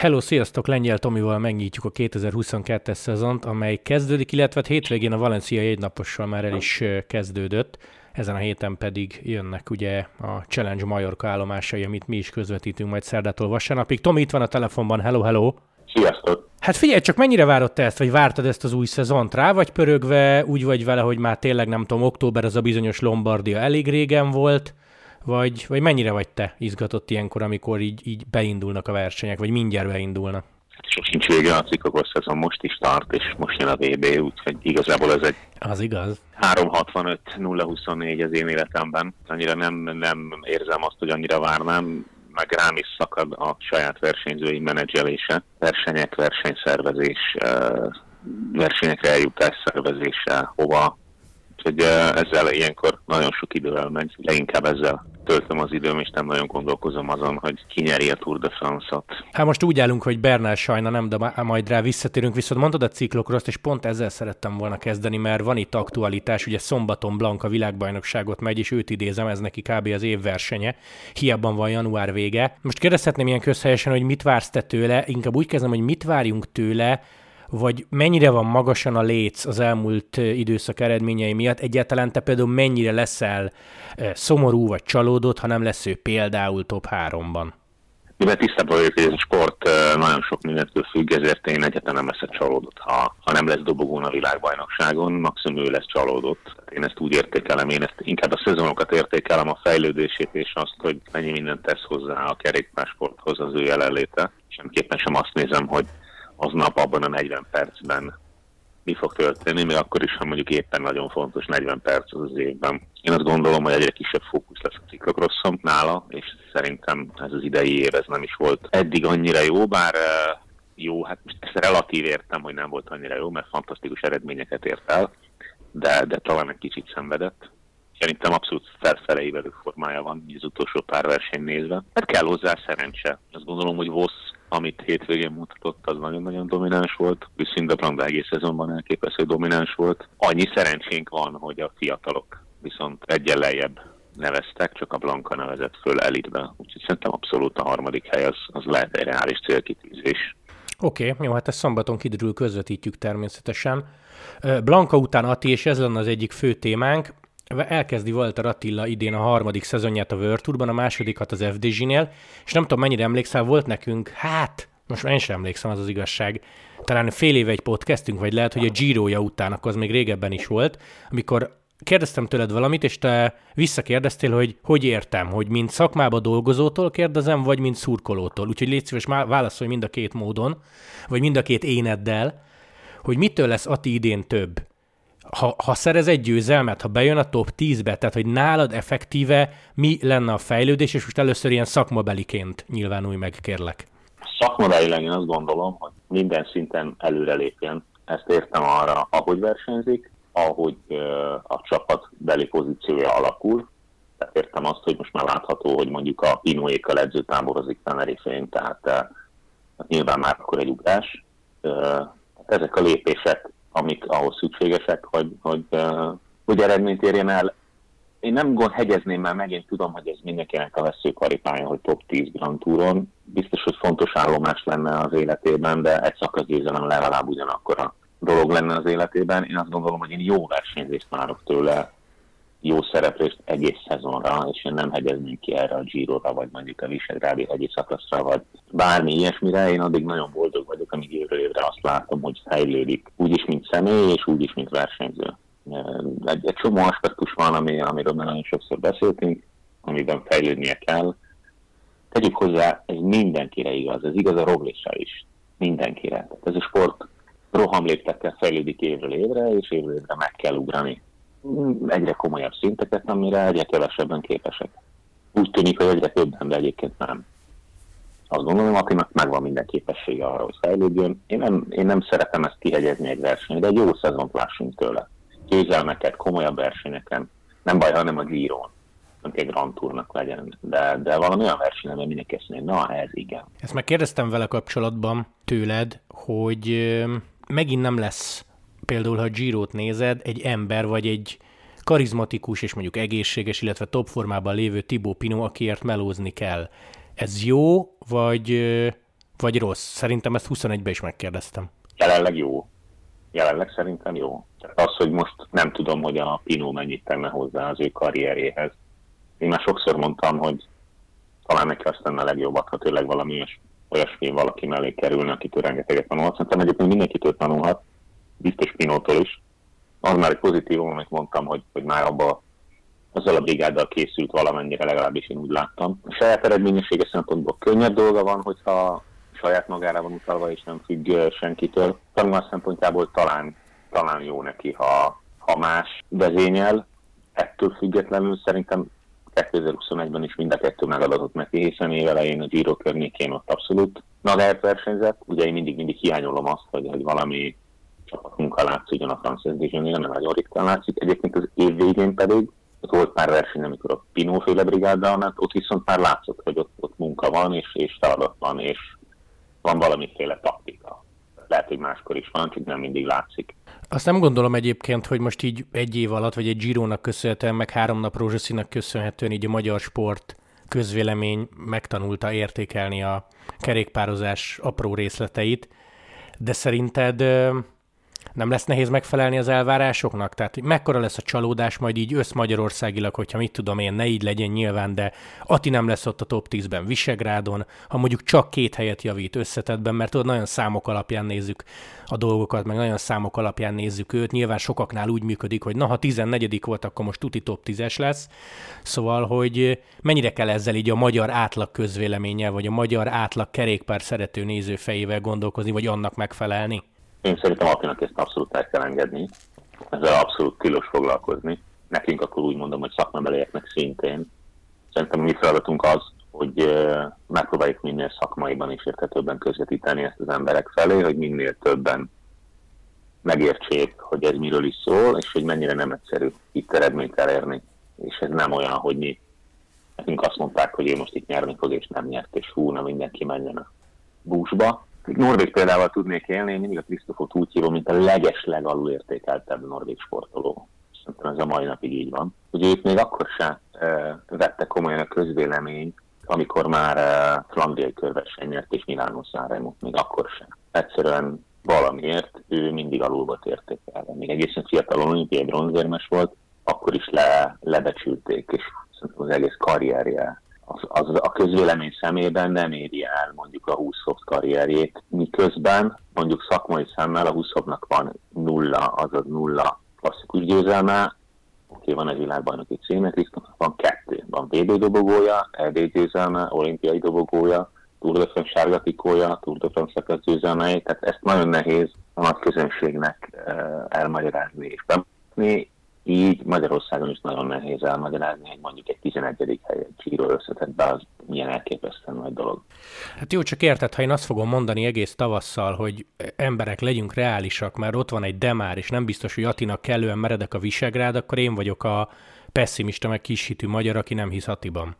Hello, sziasztok! Lengyel Tomival megnyitjuk a 2022-es szezont, amely kezdődik, illetve hát hétvégén a Valencia egynapossal már el is kezdődött. Ezen a héten pedig jönnek ugye a Challenge Majorka állomásai, amit mi is közvetítünk majd szerdától vasárnapig. Tomi itt van a telefonban, hello, hello! Sziasztok! Hát figyelj, csak mennyire várod te ezt, vagy vártad ezt az új szezont rá, vagy pörögve úgy vagy vele, hogy már tényleg nem tudom, október az a bizonyos Lombardia elég régen volt, vagy, vagy mennyire vagy te izgatott ilyenkor, amikor így, így beindulnak a versenyek, vagy mindjárt beindulnak? Sosincs vége a ciklokos szezon, most is tart, és most jön a VB, úgyhogy igazából ez egy az igaz. 365-024 az én életemben. Annyira nem, nem érzem azt, hogy annyira várnám, meg rám is szakad a saját versenyzői menedzselése, versenyek, versenyszervezés, versenyekre eljutás szervezése, hova Úgyhogy ezzel ilyenkor nagyon sok idő elmegy, leginkább ezzel töltöm az időm, és nem nagyon gondolkozom azon, hogy ki nyeri a Tour de France-ot. Hát most úgy állunk, hogy Bernál sajna nem, de majd rá visszatérünk, viszont mondod a ciklokroszt, és pont ezzel szerettem volna kezdeni, mert van itt aktualitás, ugye szombaton Blanka világbajnokságot megy, és őt idézem, ez neki kb. az év versenye, hiába van január vége. Most kérdezhetném ilyen közhelyesen, hogy mit vársz te tőle, inkább úgy kezdem, hogy mit várjunk tőle, vagy mennyire van magasan a léc az elmúlt időszak eredményei miatt, egyáltalán te például mennyire leszel szomorú vagy csalódott, ha nem lesz ő például top 3-ban? Mivel tisztában vagyok, hogy ez a sport nagyon sok mindentől függ, ezért én egyáltalán nem leszek csalódott, ha, ha nem lesz dobogón a világbajnokságon, maximum ő lesz csalódott. Én ezt úgy értékelem, én ezt inkább a szezonokat értékelem, a fejlődését és azt, hogy mennyi mindent tesz hozzá a kerékpársporthoz az ő jelenléte. Semképpen sem azt nézem, hogy aznap abban a 40 percben mi fog történni, még akkor is, ha mondjuk éppen nagyon fontos 40 perc az, az évben. Én azt gondolom, hogy egyre kisebb fókusz lesz a ciklokrosszom nála, és szerintem ez az idei év ez nem is volt eddig annyira jó, bár jó, hát most ezt relatív értem, hogy nem volt annyira jó, mert fantasztikus eredményeket ért el, de, de talán egy kicsit szenvedett. Szerintem abszolút felfele évelő formája van, az utolsó pár verseny nézve. Hát kell hozzá szerencse. Azt gondolom, hogy Vossz amit hétvégén mutatott, az nagyon-nagyon domináns volt. Viszont egész szezonban elképesztő domináns volt. Annyi szerencsénk van, hogy a fiatalok viszont egyen lejjebb neveztek, csak a Blanka nevezett föl elitbe. Úgyhogy szerintem abszolút a harmadik hely az, az lehet egy reális célkitűzés. Oké, okay, jó, hát ezt szombaton kiderül, közvetítjük természetesen. Blanka után Ati, és ez lenne az egyik fő témánk, elkezdi Walter Attila idén a harmadik szezonját a World a másodikat az FDG-nél, és nem tudom, mennyire emlékszel, volt nekünk, hát, most én sem emlékszem, az az igazság, talán fél éve egy podcastünk, vagy lehet, hogy a Giroja után, akkor az még régebben is volt, amikor kérdeztem tőled valamit, és te visszakérdeztél, hogy hogy értem, hogy mint szakmába dolgozótól kérdezem, vagy mint szurkolótól. Úgyhogy légy szíves, válaszolj mind a két módon, vagy mind a két éneddel, hogy mitől lesz Ati idén több ha, ha szerez egy győzelmet, ha bejön a top 10-be, tehát hogy nálad effektíve mi lenne a fejlődés, és most először ilyen szakmabeliként nyilvánulj meg, kérlek. Szakmabelileg én azt gondolom, hogy minden szinten előrelépjen. Ezt értem arra, ahogy versenyzik, ahogy a csapat beli pozíciója alakul. Értem azt, hogy most már látható, hogy mondjuk a Pinoékkal edzőtáborozik Tenerife-n, tehát, tehát nyilván már akkor egy ugrás. Ezek a lépések amik ahhoz szükségesek, hogy, hogy, hogy eredményt érjen el. Én nem gond hegyezném már megint tudom, hogy ez mindenkinek a veszőkaripája, hogy top 10 Grand Touron. Biztos, hogy fontos állomás lenne az életében, de egy szakaszgyőzelem legalább ugyanakkor a dolog lenne az életében. Én azt gondolom, hogy én jó versenyzést várok tőle, jó szereplést egész szezonra, és én nem hegyezném ki erre a Giro-ra, vagy mondjuk a Visegrádi hegyi szakaszra, vagy bármi ilyesmire. Én addig nagyon boldog vagyok, amíg évről évre azt látom, hogy fejlődik úgyis, mint személy, és úgyis, mint versenyző. Egy, egy csomó aspektus van, ami, amiről már nagyon sokszor beszéltünk, amiben fejlődnie kell. Tegyük hozzá, ez mindenkire igaz, ez igaz a Roblisra is, mindenkire. Tehát ez a sport rohamléptekkel fejlődik évről évre, és évről évre meg kell ugrani egyre komolyabb szinteket, amire egyre kevesebben képesek. Úgy tűnik, hogy egyre többen, de egyébként nem. Azt gondolom, akinek megvan minden képessége arra, hogy fejlődjön. Én nem, én nem szeretem ezt kihegyezni egy versenyre, de egy jó szezont lássunk tőle. Győzelmeket, komolyabb versenyeken. Nem baj, hanem a Giron nem egy Grand Tournak legyen, de, de valami olyan versenyen, amiben mindenki azt na ez igen. Ezt meg kérdeztem vele kapcsolatban tőled, hogy megint nem lesz például, ha Girot nézed, egy ember vagy egy karizmatikus és mondjuk egészséges, illetve topformában lévő Tibó Pino, akiért melózni kell. Ez jó, vagy, Vagy rossz? Szerintem ezt 21-ben is megkérdeztem. Jelenleg jó. Jelenleg szerintem jó. Az, hogy most nem tudom, hogy a Pino mennyit tenne hozzá az ő karrierjéhez. Én már sokszor mondtam, hogy talán neki azt tenne a legjobbat, ha tényleg valami olyasmi valaki mellé kerülne, akitől rengeteget tanulhat. Szerintem egyébként mindenkitől tanulhat, biztos Pinótól is. Az már egy pozitív, amit mondtam, hogy, hogy már abba azzal a brigáddal készült valamennyire, legalábbis én úgy láttam. A saját eredményessége szempontból könnyebb dolga van, hogyha saját magára van utalva, és nem függ senkitől. Tanulás szempontjából talán, talán jó neki, ha, ha más vezényel. Ettől függetlenül szerintem 2021-ben is mind a kettő megadatott neki, hiszen évelején a Giro környékén ott abszolút nadert versenyzett. Ugye én mindig-mindig hiányolom azt, hogy, hogy valami csapatmunka látszik a francia division nem nagyon ritkán látszik. Egyébként az év végén pedig volt pár verseny, amikor a Pinó féle brigáddal ment, ott viszont már látszott, hogy ott, ott munka van, és, és feladat van, és van valamiféle taktika. Lehet, hogy máskor is van, csak nem mindig látszik. Azt nem gondolom egyébként, hogy most így egy év alatt, vagy egy Girónak köszönhetően, meg három nap rózsaszínnak köszönhetően így a magyar sport közvélemény megtanulta értékelni a kerékpározás apró részleteit, de szerinted nem lesz nehéz megfelelni az elvárásoknak? Tehát mekkora lesz a csalódás majd így összmagyarországilag, hogyha mit tudom én, ne így legyen nyilván, de Ati nem lesz ott a top 10-ben Visegrádon, ha mondjuk csak két helyet javít összetetben, mert tudod, nagyon számok alapján nézzük a dolgokat, meg nagyon számok alapján nézzük őt. Nyilván sokaknál úgy működik, hogy na, ha 14 volt, akkor most tuti top 10-es lesz. Szóval, hogy mennyire kell ezzel így a magyar átlag közvéleménye, vagy a magyar átlag kerékpár szerető néző fejével gondolkozni, vagy annak megfelelni? Én szerintem Attinak ezt abszolút el kell engedni, ezzel abszolút tilos foglalkozni. Nekünk akkor úgy mondom, hogy szakmabelieknek szintén. Szerintem mi feladatunk az, hogy megpróbáljuk minél szakmaiban és érthetőbben közvetíteni ezt az emberek felé, hogy minél többen megértsék, hogy ez miről is szól, és hogy mennyire nem egyszerű itt eredményt elérni. És ez nem olyan, hogy mi nekünk azt mondták, hogy ő most itt nyerni fog, és nem nyert, és hú, na mindenki menjen a búsba. Norvég példával tudnék élni, én mindig a Krisztofot úgy hívom, mint a leges legalul értékeltebb norvég sportoló. Szerintem ez a mai napig így van. Ugye itt még akkor se e, vette komolyan a közvélemény, amikor már e, flandriai körverseny nyert és Milánó Sanremo, még akkor sem. Egyszerűen valamiért ő mindig alul volt értékelve. Még egészen fiatal olimpiai bronzérmes volt, akkor is le, lebecsülték, és szerintem az egész karrierje az, az a közvélemény szemében nem éri el mondjuk a 20 karrierjét, miközben mondjuk szakmai szemmel a 20 van nulla, azaz nulla klasszikus győzelme, oké, van egy világbajnoki címe, Krisztófnak van kettő. Van VB dobogója, EB győzelme, olimpiai dobogója, Tour de France sárga tikója, Tour de France győzelmei, tehát ezt nagyon nehéz a nagy közönségnek uh, elmagyarázni és bemutatni így Magyarországon is nagyon nehéz elmagyarázni, hogy mondjuk egy 11. hely egy Giro összetetbe az milyen elképesztően nagy dolog. Hát jó, csak érted, ha én azt fogom mondani egész tavasszal, hogy emberek legyünk reálisak, mert ott van egy Demár, és nem biztos, hogy Atinak kellően meredek a Visegrád, akkor én vagyok a pessimista, meg kishitű magyar, aki nem hisz Atiban.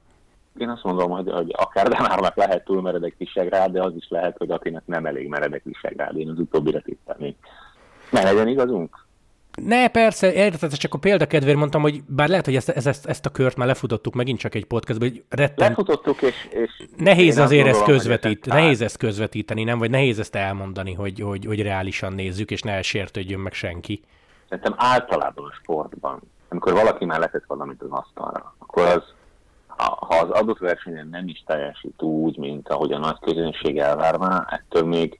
Én azt mondom, hogy, hogy akár Demárnak lehet túl meredek Visegrád, de az is lehet, hogy Atinak nem elég meredek Visegrád. Én az utóbbira tippelnék. Ne legyen igazunk? Ne, persze, érted, csak a példakedvéért mondtam, hogy bár lehet, hogy ezt, ezt, ezt a kört már lefutottuk megint csak egy podcastban, hogy rettem... Lefutottuk, és... és nehéz azért ezt közvetít, nehéz ezt közvetíteni, nem? Vagy nehéz ezt elmondani, hogy, hogy, hogy reálisan nézzük, és ne sértődjön meg senki. Szerintem általában a sportban, amikor valaki már letett valamit az asztalra, akkor az, ha az adott versenyen nem is teljesít úgy, mint ahogy a nagy közönség elvárná, ettől még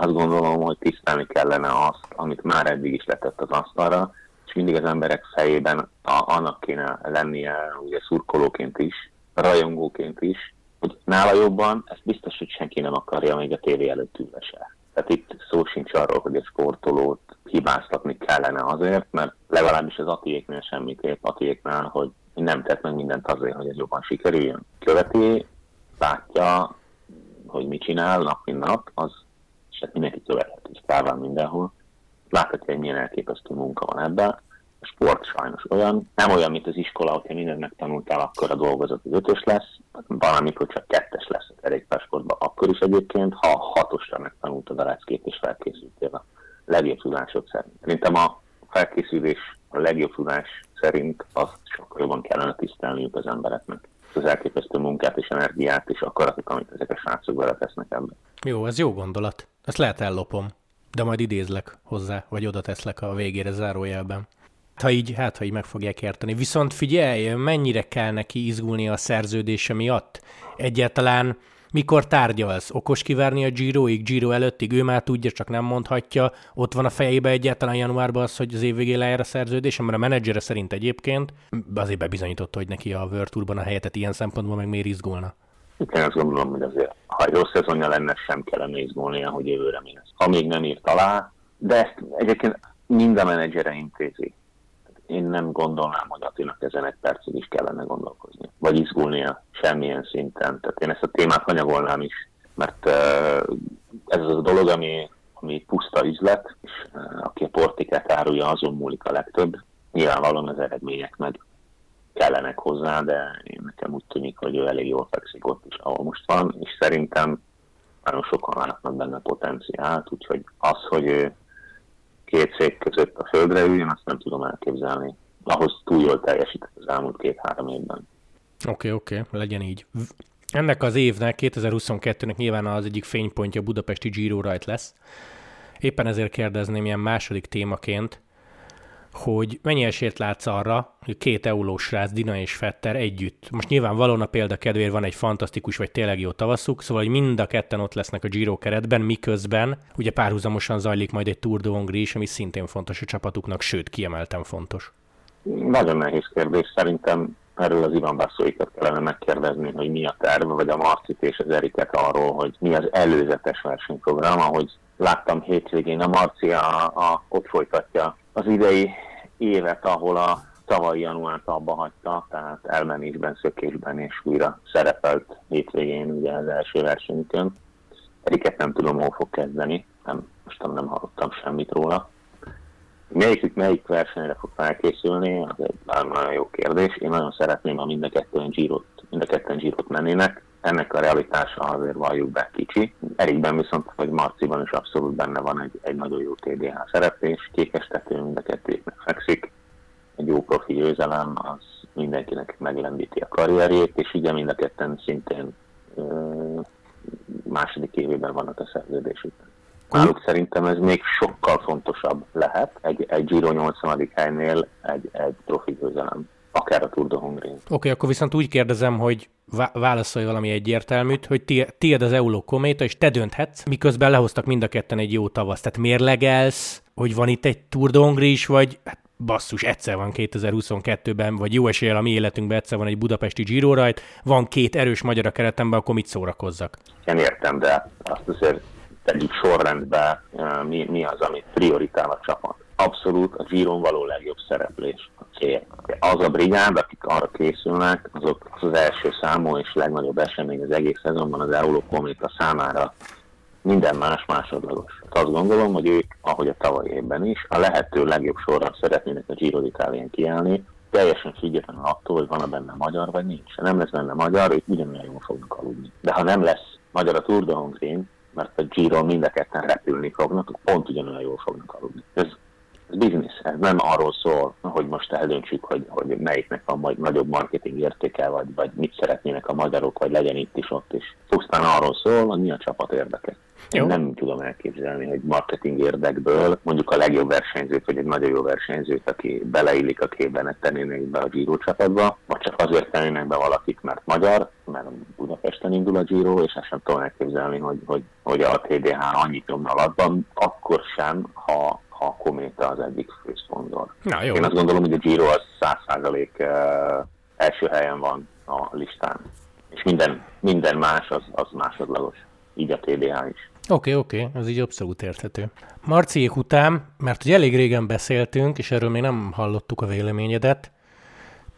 azt gondolom, hogy tisztelni kellene azt, amit már eddig is letett az asztalra, és mindig az emberek fejében a, annak kéne lennie, ugye szurkolóként is, rajongóként is, hogy nála jobban, ezt biztos, hogy senki nem akarja még a tévé előtt ülve se. Tehát itt szó sincs arról, hogy egy sportolót hibáztatni kellene azért, mert legalábbis az Atiéknél semmiképp Atiéknál, hogy nem tett meg mindent azért, hogy ez jobban sikerüljön. Követi, látja, hogy mit csinál nap mint nap, az és hát mindenki követhető, és van mindenhol. Láthatja, hogy milyen elképesztő munka van ebben. A sport sajnos olyan, nem olyan, mint az iskola, hogyha mindent megtanultál, akkor a dolgozat az ötös lesz, valamikor csak kettes lesz a kerékpársportban, akkor is egyébként, ha hatosra megtanultad a leckét és felkészültél a legjobb tudásod szerint. Szerintem a felkészülés a legjobb tudás szerint az sokkal jobban kellene tisztelniük az embereknek. Az elképesztő munkát és energiát és akaratot, amit ezek a srácok beletesznek ebbe. Jó, ez jó gondolat. Ezt lehet ellopom, de majd idézlek hozzá, vagy oda teszlek a végére zárójelben. Ha így, hát ha így meg fogják érteni. Viszont figyelj, mennyire kell neki izgulni a szerződése miatt? Egyáltalán mikor tárgyalsz? Okos kivárni a Giroig, Giro előttig? Ő már tudja, csak nem mondhatja. Ott van a fejébe egyáltalán januárban az, hogy az év végén lejár a szerződés, mert a menedzsere szerint egyébként azért bebizonyította, hogy neki a World Tourban a helyetet ilyen szempontból meg miért izgulna. Én azt gondolom, hogy azért, ha egy rossz szezonja lenne, sem kellene izgulnia, hogy jövőre mi lesz. Ha még nem írt alá, de ezt egyébként a menedzsere intézi. Én nem gondolnám, hogy Attinak ezen egy percig is kellene gondolkozni, vagy izgulnia semmilyen szinten. Tehát én ezt a témát anyagolnám is, mert ez az a dolog, ami, ami puszta üzlet, és aki a portikát árulja, azon múlik a legtöbb. Nyilvánvalóan az eredmények meg kellenek hozzá, de én nekem úgy tűnik, hogy ő elég jól fekszik ott is, ahol most van, és szerintem nagyon sokan látnak benne potenciált, úgyhogy az, hogy ő két szék között a földre üljön, azt nem tudom elképzelni. Ahhoz túl jól teljesített az elmúlt két-három évben. Oké, okay, oké, okay, legyen így. Ennek az évnek, 2022-nek nyilván az egyik fénypontja a budapesti Giro rajt lesz. Éppen ezért kérdezném ilyen második témaként, hogy mennyi esélyt látsz arra, hogy két eulós srác, Dina és Fetter együtt. Most nyilván a példa kedvéért van egy fantasztikus vagy tényleg jó tavaszuk, szóval hogy mind a ketten ott lesznek a Giro keretben, miközben ugye párhuzamosan zajlik majd egy Tour de Hongrie is, ami szintén fontos a csapatuknak, sőt kiemelten fontos. Nagyon nehéz kérdés. Szerintem erről az Ivan Basszóikat kellene megkérdezni, hogy mi a terv, vagy a Marcit és az Eriket arról, hogy mi az előzetes versenyprogram, ahogy láttam hétvégén a Marcia a, a, ott folytatja az idei évet, ahol a tavalyi januárt abba hagyta, tehát elmenésben, szökésben és újra szerepelt hétvégén ugye az első versenyükön. Eriket nem tudom, hol fog kezdeni, nem, most nem hallottam semmit róla. Melyikük melyik versenyre fog felkészülni, az egy nagyon jó kérdés. Én nagyon szeretném, ha mind a ketten Girot, mind a ketten Girot mennének. Ennek a realitása azért valljuk be kicsi. Erikben viszont, vagy Marciban is abszolút benne van egy, egy nagyon jó TDH szereplés. Kékestető mind a kettőjüknek fekszik. Egy jó profi győzelem, az mindenkinek meglendíti a karrierjét, és ugye mind a ketten szintén ö, második évében vannak a szerződésükben. Náluk szerintem ez még sokkal fontosabb lehet egy, egy Giro 80. helynél egy, egy profi győzelem akár a Tour de. Oké, okay, akkor viszont úgy kérdezem, hogy válaszolj valami egyértelműt, hogy tiéd az Euló kométa, és te dönthetsz, miközben lehoztak mind a ketten egy jó tavaszt. Tehát mérlegelsz, hogy van itt egy Tour de is, vagy hát basszus, egyszer van 2022-ben, vagy jó eséllyel a mi életünkben egyszer van egy budapesti Giro rajt, van két erős magyar a keretemben, akkor mit szórakozzak? Én értem, de azt azért tegyük sorrendbe, mi, mi az, amit prioritál a csapat. Abszolút a Giron való legjobb szereplés a cél. Az a brigád, akik arra készülnek, azok az, első számú és legnagyobb esemény az egész szezonban az Euró Kométa számára minden más másodlagos. Azt gondolom, hogy ők, ahogy a tavaly évben is, a lehető legjobb sorra szeretnének a Giro d'Italián kiállni, teljesen függetlenül attól, hogy van-e benne magyar vagy nincs. Ha nem lesz benne magyar, ők ugyanilyen jól fognak aludni. De ha nem lesz magyar a Tour de Hongrie, mert a Giro mind a ketten repülni fognak, pont ugyanolyan jól fognak aludni. Ez biznisz, ez nem arról szól, hogy most eldöntsük, hogy, hogy melyiknek van majd nagyobb marketing értéke, vagy, vagy mit szeretnének a magyarok, vagy legyen itt is, ott is. Pusztán arról szól, hogy mi a csapat érdeke. Jó. Én nem tudom elképzelni, hogy marketing érdekből mondjuk a legjobb versenyzőt, vagy egy nagyon jó versenyzőt, aki beleillik a képben, tennének be a Giro csapatba, vagy csak azért tennének be valakit, mert magyar, mert Budapesten indul a Giro, és ezt sem tudom elképzelni, hogy, hogy, hogy a TDH annyit nyomna alatban, akkor sem, ha, ha a Kométa az egyik főszponzor. Na, jó. Én azt gondolom, hogy a Giro az 100% uh, első helyen van a listán, és minden, minden más az, az másodlagos, így a TDH is. Oké, okay, oké, okay, ez így abszolút érthető. Marciék után, mert ugye elég régen beszéltünk, és erről még nem hallottuk a véleményedet,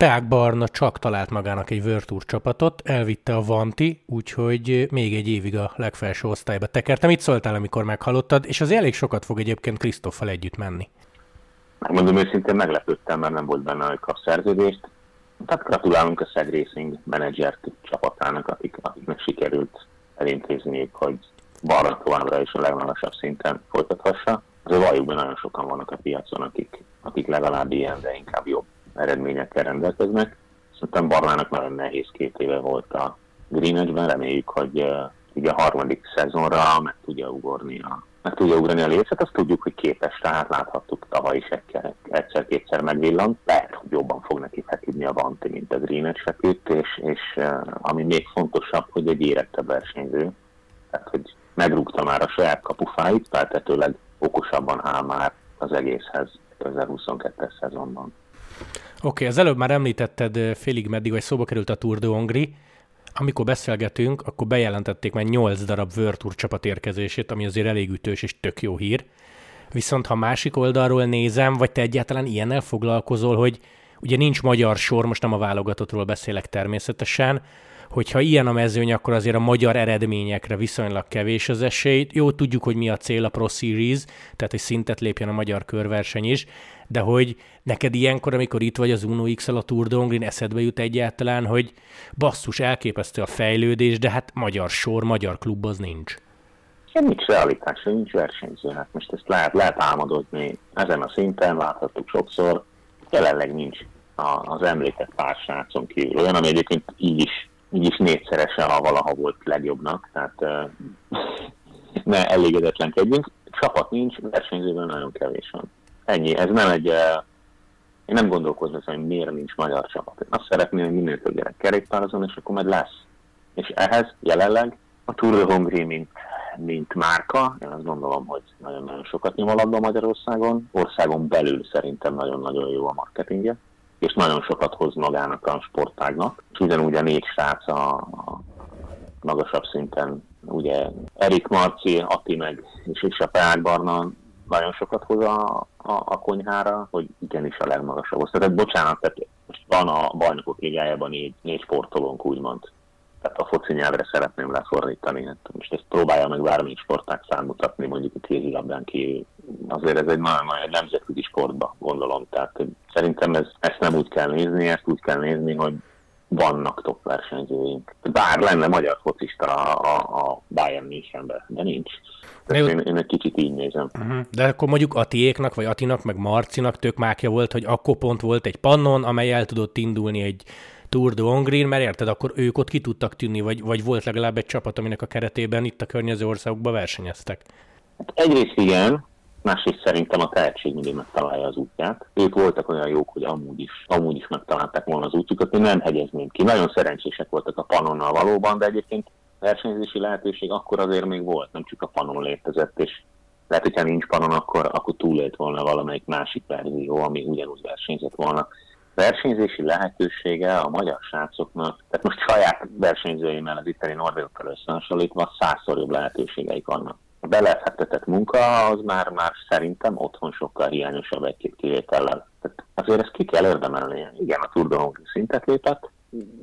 Peák Barna csak talált magának egy Tour csapatot, elvitte a Vanti, úgyhogy még egy évig a legfelső osztályba tekerte. Mit szóltál, amikor meghallottad? És az elég sokat fog egyébként Krisztoffal együtt menni. Megmondom őszintén, meglepődtem, mert nem volt benne, hogy kap szerződést. Tehát gratulálunk a Szeg Racing menedzser csapatának, akik, akiknek sikerült elintézniük, hogy Barna továbbra is a legmagasabb szinten folytathassa. Azért valljuk be, nagyon sokan vannak a piacon, akik, akik legalább ilyen, de inkább jobb eredményekkel rendelkeznek. Szerintem Barnának nagyon nehéz két éve volt a Greenwich-ben, reméljük, hogy így a harmadik szezonra meg tudja ugorni a, meg tudja ugrani a lécet, azt tudjuk, hogy képes, tehát láthattuk tavaly is egyszer-kétszer megvillant. Lehet, hogy jobban fog neki feküdni a Vanti, mint a Greenet feküdt, és, és uh, ami még fontosabb, hogy egy érettebb versenyző, tehát hogy megrúgta már a saját kapufáit, feltetőleg okosabban áll már az egészhez 2022-es szezonban. Oké, okay, az előbb már említetted félig meddig, hogy szóba került a Tour de Hongri. Amikor beszélgetünk, akkor bejelentették már 8 darab World Tour csapat érkezését, ami azért elég ütős és tök jó hír. Viszont ha másik oldalról nézem, vagy te egyáltalán ilyennel foglalkozol, hogy ugye nincs magyar sor, most nem a válogatottról beszélek természetesen, hogyha ilyen a mezőny, akkor azért a magyar eredményekre viszonylag kevés az esélyt. Jó, tudjuk, hogy mi a cél a Pro Series, tehát hogy szintet lépjen a magyar körverseny is, de hogy neked ilyenkor, amikor itt vagy az Uno x a Tour de Hongrin, eszedbe jut egyáltalán, hogy basszus, elképesztő a fejlődés, de hát magyar sor, magyar klub az nincs. Ja, nincs realitás, nincs versenyző. Hát most ezt lehet, lehet álmodni ezen a szinten, láthattuk sokszor. Jelenleg nincs az említett pár srácon kívül olyan, ami egyébként így is így is négyszeresen, ha valaha volt legjobbnak, tehát ne elégedetlenkedjünk. Csapat nincs, versenyzőben nagyon kevés van. Ennyi, ez nem egy, én nem gondolkozom, hogy miért nincs magyar csapat. Én azt szeretném, hogy minél több gyerek kerékpározon, és akkor majd lesz. És ehhez jelenleg a Tour de Hongrie, mint, mint márka, én azt gondolom, hogy nagyon-nagyon sokat nyom alapba Magyarországon. Országon belül szerintem nagyon-nagyon jó a marketingje és nagyon sokat hoz magának a sportágnak. És ugyanúgy a négy srác a, a magasabb szinten, ugye Erik Marci, Ati meg és is a Peák Barna nagyon sokat hoz a, a, a konyhára, hogy igenis a legmagasabb Tehát bocsánat, tehát van a bajnokok ligájában négy, négy sportolónk, úgymond tehát a foci nyelvre szeretném lefordítani. Hát most ezt próbálja meg bármilyen sporták számmutatni, mondjuk a kézilabdán kívül. Azért ez egy nagyon nagy nemzetközi sportba gondolom. Tehát szerintem ez, ezt nem úgy kell nézni, ezt úgy kell nézni, hogy vannak top versenyzőink. Bár lenne magyar focista a, a, a Bayern Münchenben, de nincs. Tehát én, én egy kicsit így nézem. Uh-huh. De akkor mondjuk Atiéknak, vagy Atinak, meg Marcinak tök mákja volt, hogy akkor pont volt egy pannon, amely el tudott indulni egy Tour de Hongrin, mert érted, akkor ők ott ki tudtak tűnni, vagy, vagy volt legalább egy csapat, aminek a keretében itt a környező országokban versenyeztek? Hát egyrészt igen, másrészt szerintem a tehetség mindig megtalálja az útját. Ők voltak olyan jók, hogy amúgy is, amúgy is megtalálták volna az útjukat, én nem hegyezném ki. Nagyon szerencsések voltak a panonnal valóban, de egyébként versenyzési lehetőség akkor azért még volt, nem csak a panon létezett, és lehet, hogyha nincs panon, akkor, akkor túlélt volna valamelyik másik verzió, ami ugyanúgy versenyzett volna versenyzési lehetősége a magyar srácoknak, tehát most saját versenyzőimmel az itteni norvégokkal összehasonlítva százszor jobb lehetőségeik vannak. A belefektetett munka az már, már szerintem otthon sokkal hiányosabb egy-két kivétellel. Tehát azért ezt ki kell érdemelni. Igen, a Tour szintet lépett,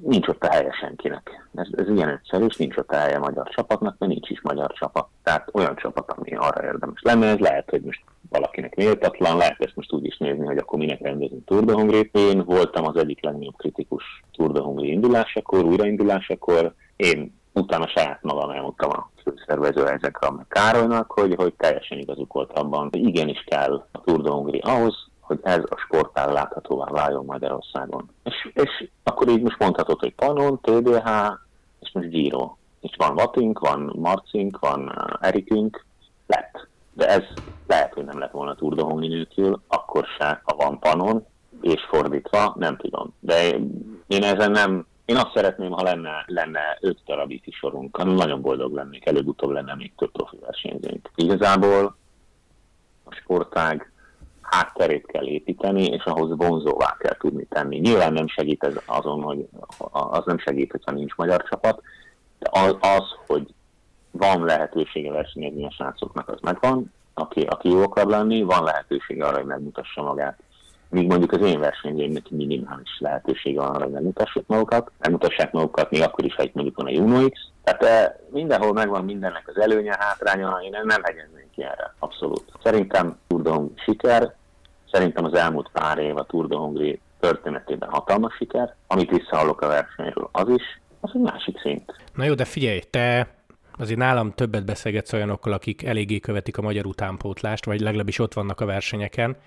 nincs ott a helye senkinek. Ez, ez ilyen egyszerű, és nincs ott a helye magyar csapatnak, mert nincs is magyar csapat. Tehát olyan csapat, ami arra érdemes lenne, ez lehet, hogy most valakinek méltatlan, lehet ezt most úgy is nézni, hogy akkor minek rendezünk Tour de Hongrie. Én voltam az egyik legnagyobb kritikus Tour de Hongrie indulásakor, újraindulásakor. Én utána saját magam elmondtam a főszervező ezekre a Károlynak, hogy, hogy teljesen igazuk volt abban, hogy igenis kell a Tour de Hongrie ahhoz, hogy ez a sportál láthatóvá váljon Magyarországon. És, és akkor így most mondhatod, hogy Panon, TDH, és most Giro. És van Vatink, van Marcink, van Erikünk, lett. De ez lehet, hogy nem lett volna Tour de nélkül, akkor se, ha van Panon, és fordítva, nem tudom. De én ezen nem, én azt szeretném, ha lenne, lenne öt darab itt sorunk, nagyon boldog lennék, előbb-utóbb lenne még több profi versenyzőnk. Igazából a sportág hátterét kell építeni, és ahhoz vonzóvá kell tudni tenni. Nyilván nem segít ez azon, hogy az nem segít, hogyha nincs magyar csapat, de az, az hogy van lehetősége versenyezni a srácoknak, az megvan, aki, aki jó akar lenni, van lehetősége arra, hogy megmutassa magát. Míg mondjuk az én versenyzőimnek minimális lehetősége van arra, hogy megmutassák magukat, megmutassák magukat még akkor is, ha itt mondjuk van a Juno X. Tehát eh, mindenhol megvan mindennek az előnye, hátránya, én nem hegyeznék ki erre, abszolút. Szerintem Hongrie siker, szerintem az elmúlt pár év a Tour de Hongrie történetében hatalmas siker, amit visszahallok a versenyről, az is, az egy másik szint. Na jó, de figyelj, te azért nálam többet beszélgetsz olyanokkal, akik eléggé követik a magyar utánpótlást, vagy legalábbis ott vannak a versenyeken,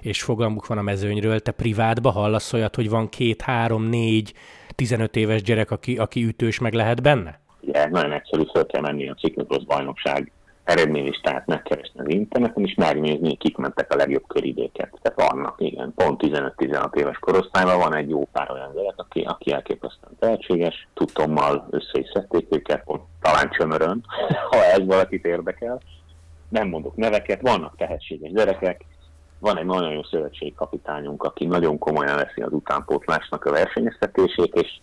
és fogalmuk van a mezőnyről, te privátba hallasz olyat, hogy van két, három, négy, 15 éves gyerek, aki, aki ütős meg lehet benne? ugye nagyon egyszerű, fel kell menni a ciklokrossz bajnokság eredménylistát megkeresni az interneten, és megnézni, kik mentek a legjobb köridéket. Tehát vannak, igen, pont 15-16 éves korosztályban van egy jó pár olyan gyerek, aki, aki elképesztően tehetséges, tudtommal össze is szedték őket, talán csömörön, ha ez valakit érdekel. Nem mondok neveket, vannak tehetséges gyerekek, van egy nagyon jó szövetségkapitányunk, aki nagyon komolyan veszi az utánpótlásnak a versenyeztetését, és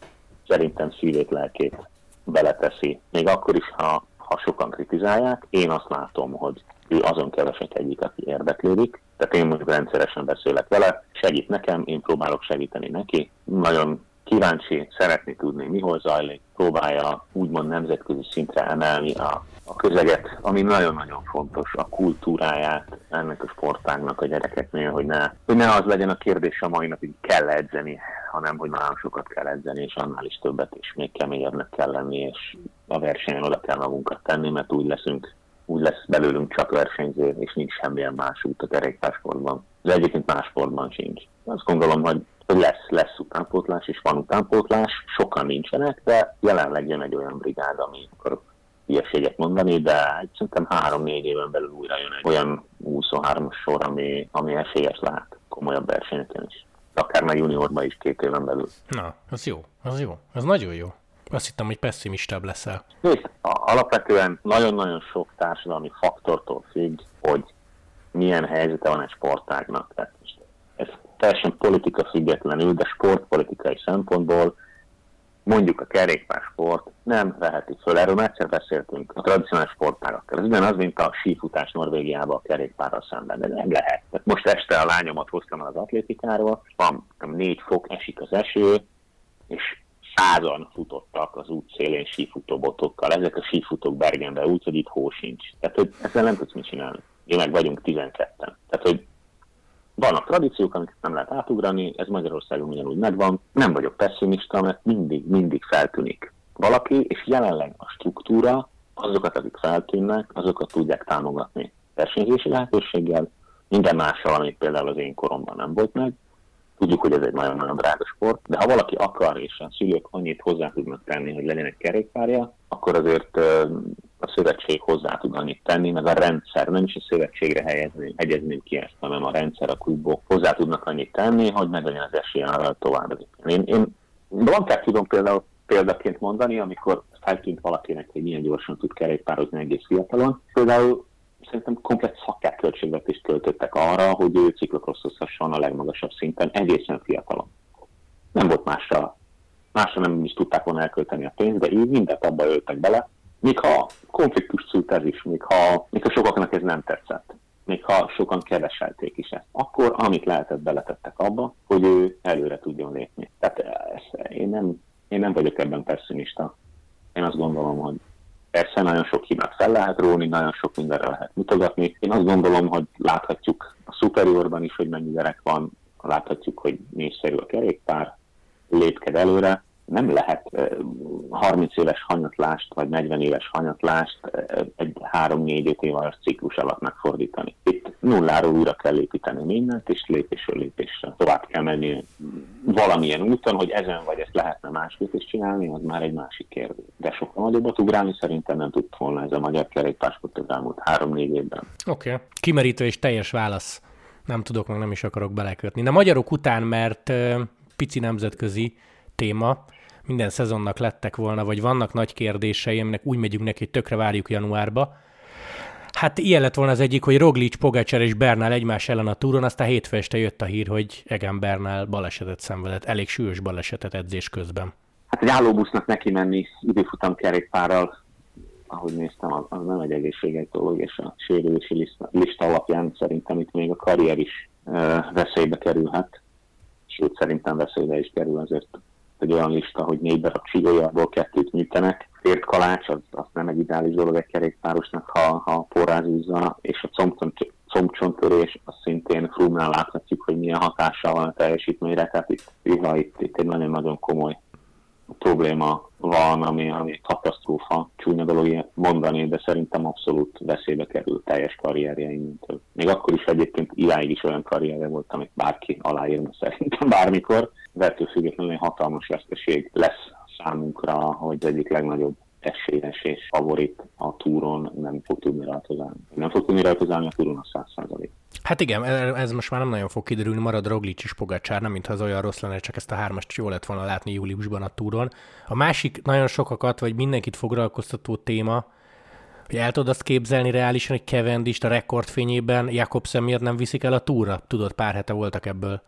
szerintem szívét, lelkét beleteszi. Még akkor is, ha ha sokan kritizálják, én azt látom, hogy ő azon keveset egyik, aki érdeklődik. Tehát én mondjuk rendszeresen beszélek vele, segít nekem, én próbálok segíteni neki. Nagyon kíváncsi, szeretni tudni, mi hol zajlik, próbálja úgymond nemzetközi szintre emelni a, a közeget, ami nagyon-nagyon fontos, a kultúráját ennek a sportágnak a gyerekeknél, hogy ne, hogy ne az legyen a kérdés a mai napig, kell edzeni, hanem hogy nagyon sokat kell edzeni, és annál is többet, és még keményebbnek kell lenni, és a versenyen oda kell magunkat tenni, mert úgy leszünk, úgy lesz belőlünk csak versenyző, és nincs semmilyen más út a kerékpársportban. De egyébként más sportban sincs. Azt gondolom, hogy lesz, lesz utánpótlás, és van utánpótlás, sokan nincsenek, de jelenleg jön egy olyan brigád, ami akarok ilyeséget mondani, de szerintem három-négy éven belül újra jön egy olyan 23-as sor, ami, ami esélyes lehet komolyabb versenyeken is. Akár meg juniorban is két éven belül. Na, az jó, az jó, az nagyon jó. Azt hittem, hogy pessimistább leszel. Nézd, alapvetően nagyon-nagyon sok társadalmi faktortól függ, hogy milyen helyzete van egy sportágnak. Tehát ez teljesen politika függetlenül, de sportpolitikai szempontból mondjuk a kerékpársport nem veheti föl. Erről már egyszer beszéltünk a tradicionális sportágakkal. Ez ugyanaz, mint a sífutás Norvégiában a kerékpárral szemben, de nem lehet. Tehát most este a lányomat hoztam el az atlétikáról, van négy fok, esik az eső, és százan futottak az út szélén sífutóbotokkal. Ezek a sífutók Bergenbe úgy, hogy itt hó sincs. Tehát, hogy ezzel nem tudsz mit csinálni. Mi meg vagyunk 12-en. Tehát, hogy vannak tradíciók, amiket nem lehet átugrani, ez Magyarországon ugyanúgy megvan. Nem vagyok pessimista, mert mindig, mindig feltűnik valaki, és jelenleg a struktúra, azokat, akik feltűnnek, azokat tudják támogatni versenyzési lehetőséggel, minden mással, amit például az én koromban nem volt meg, Tudjuk, hogy ez egy nagyon-nagyon drága sport, de ha valaki akar, és a szülők annyit hozzá tudnak tenni, hogy legyen egy kerékpárja, akkor azért a szövetség hozzá tud annyit tenni, meg a rendszer, nem is a szövetségre helyezni, hegyezném ki ezt, hanem a rendszer, a klubok hozzá tudnak annyit tenni, hogy meg legyen az esélye arra tovább. Én, én Blankát tudom például példaként mondani, amikor feltűnt valakinek, hogy milyen gyorsan tud kerékpározni egész fiatalon. Például szerintem komplet költségvetést költöttek arra, hogy ő ciklokrosszozhasson a legmagasabb szinten egészen fiatalon. Nem volt másra, másra nem is tudták volna elkölteni a pénzt, de így mindent abba öltek bele, még ha konfliktus szült ez is, még ha, még ha sokaknak ez nem tetszett, még ha sokan keveselték is ezt, akkor amit lehetett beletettek abba, hogy ő előre tudjon lépni. Tehát ez, én, nem, én nem vagyok ebben pessimista. Én azt gondolom, hogy Persze nagyon sok hibát fel lehet róni, nagyon sok mindenre lehet mutogatni. Én azt gondolom, hogy láthatjuk a superiorban is, hogy mennyi gyerek van, láthatjuk, hogy nézszerű a kerékpár, lépked előre, nem lehet 30 éves hanyatlást, vagy 40 éves hanyatlást egy 3-4-5 éves ciklus alatt megfordítani. Itt nulláról újra kell építeni mindent, és lépésről lépésre tovább kell menni valamilyen úton, hogy ezen vagy ezt lehetne másképp is csinálni, az már egy másik kérdés. De sokkal nagyobbat ugrálni szerintem nem tudta volna ez a magyar kerékpársport az elmúlt 3-4 évben. Oké. Okay. Kimerítő és teljes válasz. Nem tudok, meg nem is akarok belekötni. De magyarok után, mert pici nemzetközi téma, minden szezonnak lettek volna, vagy vannak nagy kérdései, aminek úgy megyünk neki, hogy tökre várjuk januárba. Hát ilyen lett volna az egyik, hogy Roglic, Pogacar és Bernál egymás ellen a túron, aztán hétfő este jött a hír, hogy Egan Bernál balesetet szenvedett, elég súlyos balesetet edzés közben. Hát egy állóbusznak neki menni időfutam kerékpárral, ahogy néztem, az, nem egy egészséges dolog, és a sérülési lista, lista alapján szerintem itt még a karrier is uh, veszélybe kerülhet. Sőt, szerintem veszélybe is kerül azért egy olyan lista, hogy négy darab csigolyaból kettőt műtenek. Tért kalács, az, az nem egy ideális dolog egy kerékpárosnak, ha, ha porrázúzza, és a combcsontörés, az szintén Frumnál láthatjuk, hogy milyen hatással van a teljesítményre, tehát itt, itt, itt egy nagyon-nagyon komoly probléma van, ami, ami katasztrófa, csúnya dolog mondani, de szerintem abszolút veszélybe kerül teljes karrierjeimtől. Még akkor is egyébként idáig is olyan karrierje volt, amit bárki aláírna szerintem bármikor, de ettől függetlenül hatalmas veszteség lesz számunkra, hogy egyik legnagyobb esélyes és favorit a túron nem fog tudni rajtozálni. Nem fog tudni rajtozálni a túron a 100 Hát igen, ez most már nem nagyon fog kiderülni, marad Roglic is Pogacsár, nem mintha az olyan rossz lenne, csak ezt a hármast jól lett volna látni júliusban a túron. A másik nagyon sokakat, vagy mindenkit foglalkoztató téma, hogy el tudod azt képzelni reálisan, hogy Cavendish a rekordfényében Jakobsen miért nem viszik el a túra? Tudod, pár hete voltak ebből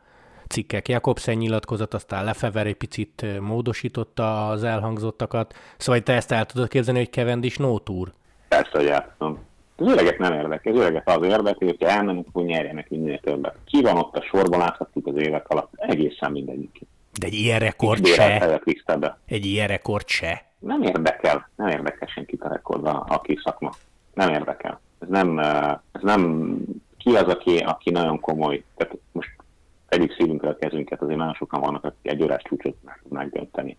cikkek. Jakobsen nyilatkozat, aztán Lefever egy picit módosította az elhangzottakat. Szóval te ezt el tudod képzelni, hogy Cavendish no tour? Persze, hogy játszom. Az öreget nem érdekel, az öreget az érdekli, hogyha elmennek, akkor nyerjenek minél többet. Ki van ott a sorban, láthatjuk az évek alatt, egészen mindegyik. De egy ilyen rekord se. Egy ilyen rekord se. Nem érdekel, nem érdekel senkit a rekord a, a szakma. Nem érdekel. Ez nem, ez nem ki az, aki, aki nagyon komoly. Tehát tegyük szívünkre a kezünket, azért nagyon sokan vannak, akik egy órás csúcsot meg tudnák dönteni.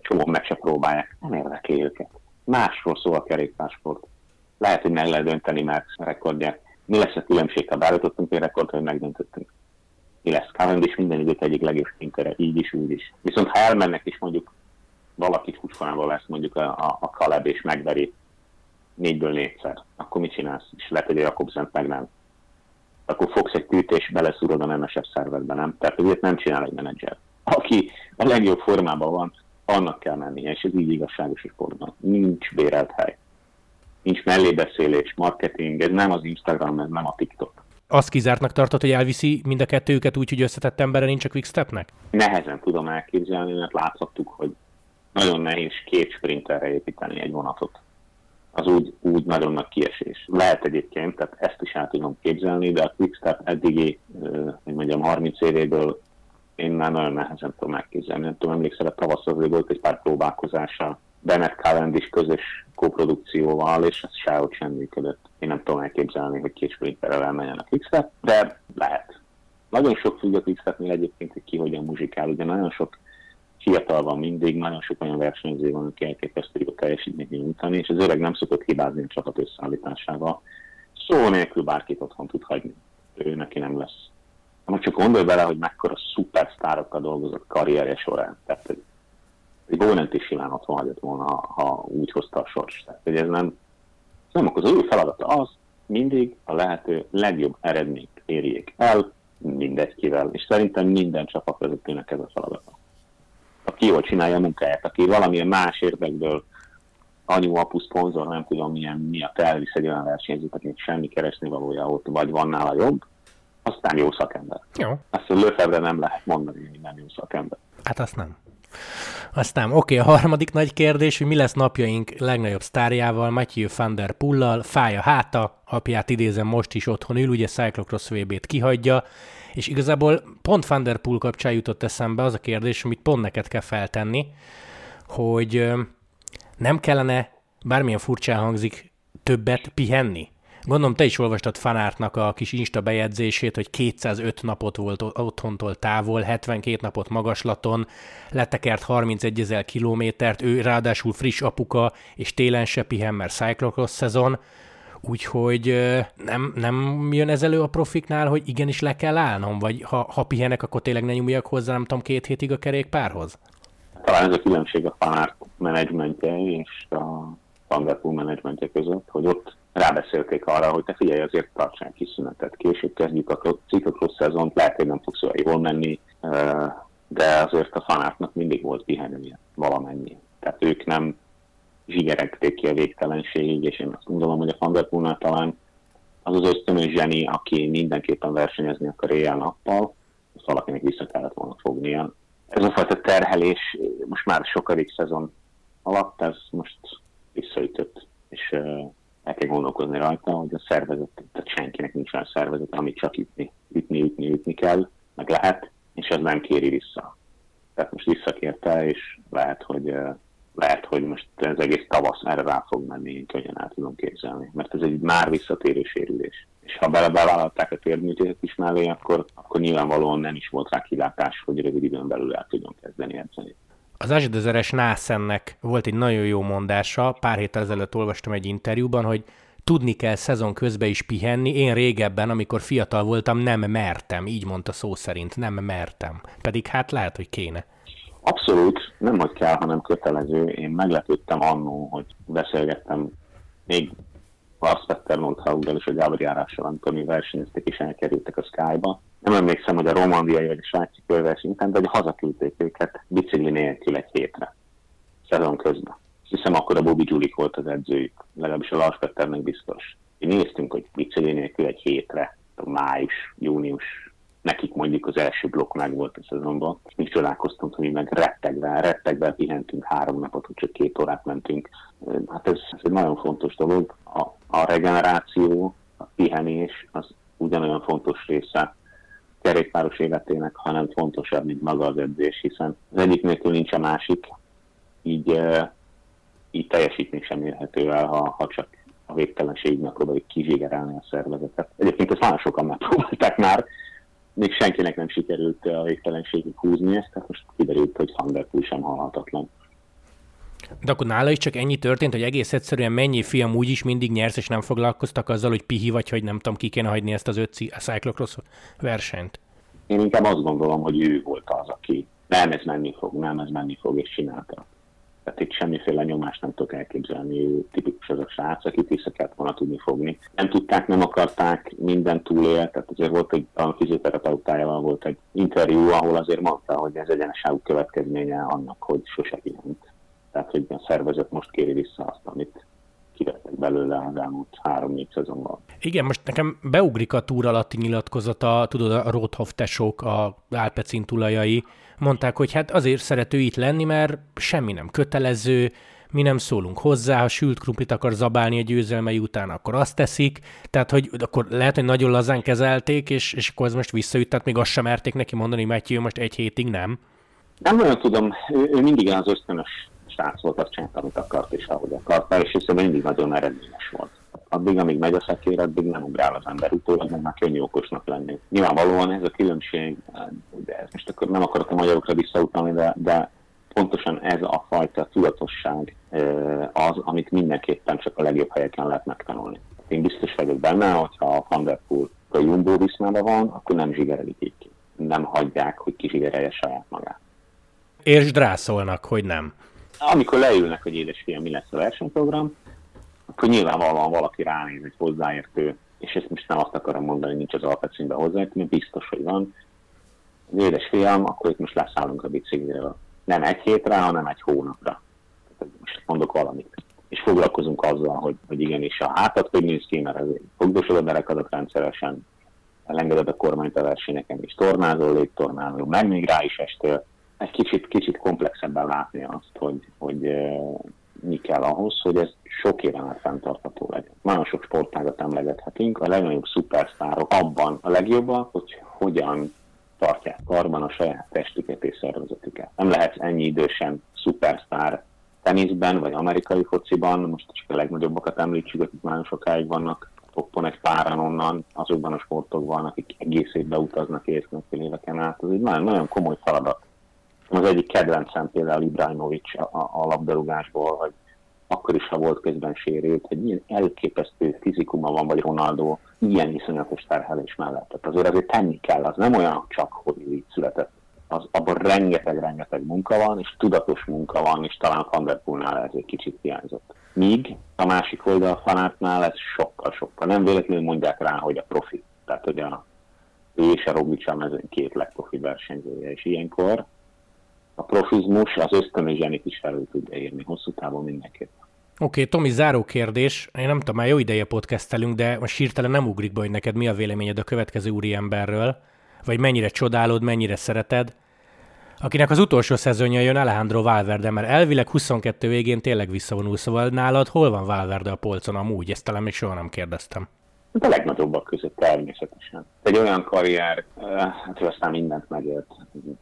Csomó meg se próbálják, nem érdekli őket. Másról szól a kerékpársport. Lehet, hogy meg lehet dönteni már rekordját. Mi lesz a különbség, ha beállítottunk egy rekord, hogy megdöntöttünk? Mi lesz? Cavendish minden idők egyik legjobb stintere, így is, úgy is. Viszont ha elmennek és mondjuk valaki csúcsformában lesz mondjuk a, a, a Caleb és megveri négyből négyszer, akkor mit csinálsz? És lehet, hogy a Jakobsen meg nem akkor fogsz egy tűt és beleszúrod a nemesebb szervezetbe, nem? Tehát ezért nem csinál egy menedzser. Aki a legjobb formában van, annak kell mennie, és ez így igazságos a sportban. Nincs bérelt hely. Nincs mellébeszélés, marketing, ez nem az Instagram, ez nem a TikTok. Azt kizártnak tartott, hogy elviszi mind a kettőjüket úgy, hogy összetett emberre nincs a quickstepnek? Nehezen tudom elképzelni, mert láthattuk, hogy nagyon nehéz két sprinterre építeni egy vonatot az úgy, úgy nagyon nagy kiesés. Lehet egyébként, tehát ezt is el tudom képzelni, de a Quickstep eddigi, hogy mondjam, 30 évéből én már nagyon nehezen tudom megképzelni. Nem tudom, emlékszel, a tavasz volt egy pár próbálkozása Bennett Cavendish közös koprodukcióval, és ez sehogy sem működött. Én nem tudom elképzelni, hogy két sprinterrel elmenjen a Quickstep, de lehet. Nagyon sok függ a Quickstepnél egyébként, hogy ki hogyan muzsikál. Ugye nagyon sok fiatal van mindig, nagyon sok olyan versenyző van, aki elképesztő jó teljesítményt nyújtani, és az öreg nem szokott hibázni a csapat összeállításával. Szó nélkül bárkit otthon tud hagyni. Ő neki nem lesz. Most csak gondolj bele, hogy mekkora szupersztárokkal dolgozott karrierje során. Tehát, hogy egy Bónent is simán otthon hagyott volna, ha, úgy hozta a sors. Tehát, hogy ez nem, ez nem akkor az ő feladata az, mindig a lehető legjobb eredményt érjék el, mindegy kivel. És szerintem minden csapatvezetőnek ez a feladata aki jól csinálja a munkáját, aki valamilyen más érdekből anyu, apu, szponzor, nem tudom milyen miatt elvisz egy olyan versenyzőt, akinek semmi keresni valója ott, vagy van nála jobb, aztán jó szakember. Jó. Azt a Löfebre nem lehet mondani, hogy nem jó szakember. Hát azt nem. Aztán oké, okay, a harmadik nagy kérdés, hogy mi lesz napjaink legnagyobb sztárjával, Matthew van der Pullal, fáj a háta, apját idézem most is otthon ül, ugye Cyclocross VB-t kihagyja, és igazából pont Van Der Poel kapcsán jutott eszembe az a kérdés, amit pont neked kell feltenni, hogy nem kellene, bármilyen furcsán hangzik, többet pihenni? Gondolom, te is olvastad Fanártnak a kis Insta bejegyzését, hogy 205 napot volt otthontól távol, 72 napot magaslaton, letekert 31 ezer kilométert, ő ráadásul friss apuka, és télen se pihen, mert cyclocross szezon, Úgyhogy nem, nem jön ez elő a profiknál, hogy igenis le kell állnom, vagy ha, ha pihenek, akkor tényleg ne nyúljak hozzá, nem tudom, két hétig a kerékpárhoz? Talán ez a különbség a Fanart menedzsmentje és a Thunderpool menedzsmentje között, hogy ott rábeszélték arra, hogy te figyelj, azért tartsák kis szünetet, később kezdjük a ciklokross szezont, lehet, hogy nem fogsz olyan jól menni, de azért a fanártnak mindig volt pihenője valamennyi. Tehát ők nem zsigeregték ki a végtelenségig, és én azt gondolom, hogy a Fanderpoolnál talán az az ösztönös zseni, aki mindenképpen versenyezni akar éjjel-nappal, azt valakinek vissza kellett volna fognia. Ez a fajta terhelés most már sokadik szezon alatt, ez most visszaütött, és uh, el kell gondolkozni rajta, hogy a szervezet, tehát senkinek nincs olyan szervezet, amit csak ütni, ütni, ütni, ütni kell, meg lehet, és ez nem kéri vissza. Tehát most visszakérte, és lehet, hogy uh, lehet, hogy most az egész tavasz erre rá fog menni, én könnyen el tudom képzelni, mert ez egy már visszatérő sérülés. És ha bele bevállalták a térműtétet is mellé, akkor, akkor nyilvánvalóan nem is volt rá kilátás, hogy rövid időn belül el tudjon kezdeni edzeni. Az Azsidezeres Nászennek volt egy nagyon jó mondása, pár héttel ezelőtt olvastam egy interjúban, hogy tudni kell szezon közben is pihenni. Én régebben, amikor fiatal voltam, nem mertem, így mondta szó szerint, nem mertem. Pedig hát lehet, hogy kéne. Abszolút, nem hogy kell, hanem kötelező. Én meglepődtem annó, hogy beszélgettem még Lars Petter Nordhauggel és a Gabriárással, amikor mi versenyeztek és elkerültek a Sky-ba. Nem emlékszem, hogy a romandiai vagy a svájci körversenyben, de hogy hazaküldték őket bicikli nélkül egy hétre, szezon közben. Hiszem akkor a Bobby Julik volt az edzőjük, legalábbis a Lars Petternek biztos. Mi néztünk, hogy bicikli nélkül egy hétre, május, június, nekik mondjuk az első blokk meg volt a szezonban, és mi csodálkoztunk, hogy mi meg rettegve, rettegve pihentünk három napot, hogy csak két órát mentünk. Hát ez, ez egy nagyon fontos dolog. A, a regeneráció, a pihenés az ugyanolyan fontos része kerékpáros életének, hanem fontosabb, mint maga az edzés, hiszen az egyik nélkül nincs a másik, így, így teljesítmény sem érhető el, ha, ha csak a végtelenségig megpróbáljuk kizsigerelni a szervezetet. Egyébként ezt nagyon sokan megpróbálták már, még senkinek nem sikerült a végtelenségig húzni ezt, tehát most kiderült, hogy Van sem halhatatlan. De akkor nála is csak ennyi történt, hogy egész egyszerűen mennyi fiam úgy is mindig nyersz, és nem foglalkoztak azzal, hogy pihi vagy, hogy nem tudom, ki kéne hagyni ezt az öt cyclocross versenyt? Én inkább azt gondolom, hogy ő volt az, aki nem ez menni fog, nem ez menni fog, és csinálta. Tehát itt semmiféle nyomást nem tudok elképzelni, tipikus az a srác, akit vissza kellett volna tudni fogni. Nem tudták, nem akarták, minden túlélt, tehát azért volt egy, a fizioterapeutájával volt egy interjú, ahol azért mondta, hogy ez egyeneságú következménye annak, hogy sose pihent. Tehát, hogy a szervezet most kéri vissza azt, amit kivettek belőle az elmúlt három-négy szezonban. Igen, most nekem beugrik a túr alatti nyilatkozata, tudod, a Rothoff tesók, a Alpecin tulajai, mondták, hogy hát azért szerető itt lenni, mert semmi nem kötelező, mi nem szólunk hozzá, ha sült krumplit akar zabálni a győzelmei után, akkor azt teszik, tehát hogy akkor lehet, hogy nagyon lazán kezelték, és, és akkor ez most visszaütt, tehát még azt sem merték neki mondani, Matthew most egy hétig nem. Nem nagyon tudom, ő, ő mindig az ösztönös srác volt, azt csinálta, amit akart és ahogy akarta, és hiszen mindig nagyon eredményes volt. Addig, amíg megy a szekér, addig nem ugrál az ember utólag, meg már könnyű okosnak lenni. Nyilvánvalóan ez a különbség, de ez most akkor nem akarok a magyarokra visszautalni, de, de pontosan ez a fajta tudatosság az, amit mindenképpen csak a legjobb helyeken lehet megtanulni. Én biztos vagyok benne, hogyha a Van Der Poel a Jumbo van, akkor nem zsigerelik így ki. Nem hagyják, hogy kizsigerelje saját magát. És drászolnak, hogy nem amikor leülnek, hogy édesfiam, mi lesz a versenyprogram, akkor nyilvánvalóan valaki ránéz egy hozzáértő, és ezt most nem azt akarom mondani, nincs az alpecínben hozzáértő, mert biztos, hogy van. Az édesfiam, akkor itt most leszállunk a bicikliről. Nem egy hétre, hanem egy hónapra. Most mondok valamit. És foglalkozunk azzal, hogy, hogy igenis a hátat hogy néz ki, mert fogdosod a derekadat rendszeresen, elengeded a kormányt a versenyeken, és tornázol, légtornázol, meg még rá is estél, egy kicsit, kicsit komplexebben látni azt, hogy, hogy mi kell ahhoz, hogy ez sok éven át fenntartható legyen. Nagyon sok sportágat emlegethetünk, a legnagyobb szupersztárok abban a legjobban, hogy hogyan tartják karban a saját testüket és szervezetüket. Nem lehet ennyi idősen szupersztár teniszben, vagy amerikai fociban, most csak a legnagyobbakat említsük, akik nagyon sokáig vannak toppon egy páran onnan, azokban a sportokban, akik egész évben utaznak éveken éveken át. Ez egy nagyon, nagyon komoly feladat az egyik kedvencem például Ibrahimovic a, a labdarúgásból, hogy akkor is, ha volt közben sérült, hogy milyen elképesztő fizikuma van, vagy Ronaldo ilyen iszonyatos terhelés mellett. Tehát azért azért tenni kell, az nem olyan csak, hogy így született. Az, abban rengeteg-rengeteg munka van, és tudatos munka van, és talán Van ez egy kicsit hiányzott. Míg a másik oldal fanátnál ez sokkal-sokkal. Nem véletlenül mondják rá, hogy a profi. Tehát, hogy a ő és a Roglic a két legprofi versenyzője, és ilyenkor a profizmus az ösztönös zsenit is felül tudja érni, hosszú távon mindenképp. Oké, okay, Tomi, záró kérdés. Én nem tudom, már jó ideje podcastelünk, de most sírtelen nem ugrik be, hogy neked mi a véleményed a következő úri emberről, vagy mennyire csodálod, mennyire szereted, akinek az utolsó szezonja jön Alejandro Valverde, mert elvileg 22 végén tényleg visszavonul, szóval nálad hol van Valverde a polcon amúgy? Ezt talán még soha nem kérdeztem. Hát a legnagyobbak között természetesen. Egy olyan karrier, hát ő aztán mindent megélt.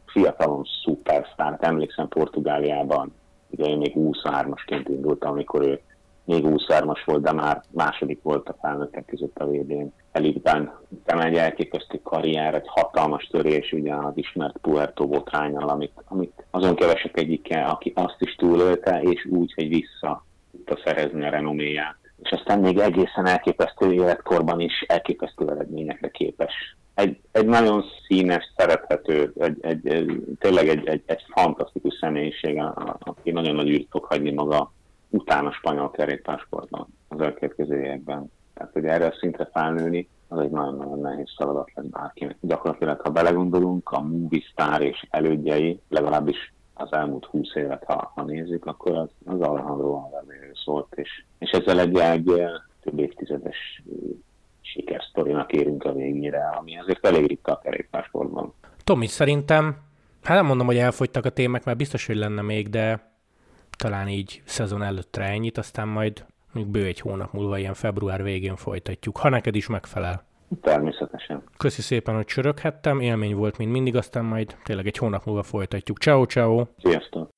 Fiatalon szupersztár. Hát emlékszem Portugáliában, ugye én még 23-asként indultam, amikor ő még 23-as volt, de már második volt a felnőttek között a VB-n. Elitben egy elképesztő karrier, egy hatalmas törés, ugye az ismert Puerto botrányal, amit, amit azon kevesek egyike, aki azt is túlélte, és úgy, hogy vissza tudta szerezni a renoméját és aztán még egészen elképesztő életkorban is elképesztő eredményekre képes. Egy, egy nagyon színes, szerethető, egy, egy, tényleg egy, egy, egy fantasztikus személyiség, aki nagyon nagy űrt fog hagyni maga utána spanyol kerékpársportban az elkövetkező években. Tehát, hogy erre a szintre felnőni, az egy nagyon-nagyon nehéz feladat lesz bárkinek. Gyakorlatilag, ha belegondolunk, a movie star és elődjei, legalábbis az elmúlt húsz évet, ha, ha nézzük, akkor az, az Alejandro Valverde szólt, és, és ezzel egy, egy több évtizedes eh, sikersztorinak érünk a végére, ami azért elég ritka a kerékpásportban. Tomi, szerintem, hát nem mondom, hogy elfogytak a témák, mert biztos, hogy lenne még, de talán így szezon előttre ennyit, aztán majd még bő egy hónap múlva, ilyen február végén folytatjuk, ha neked is megfelel. Természetesen. Köszi szépen, hogy csöröghettem, élmény volt, mint mindig, aztán majd tényleg egy hónap múlva folytatjuk. Ciao, ciao. Sziasztok!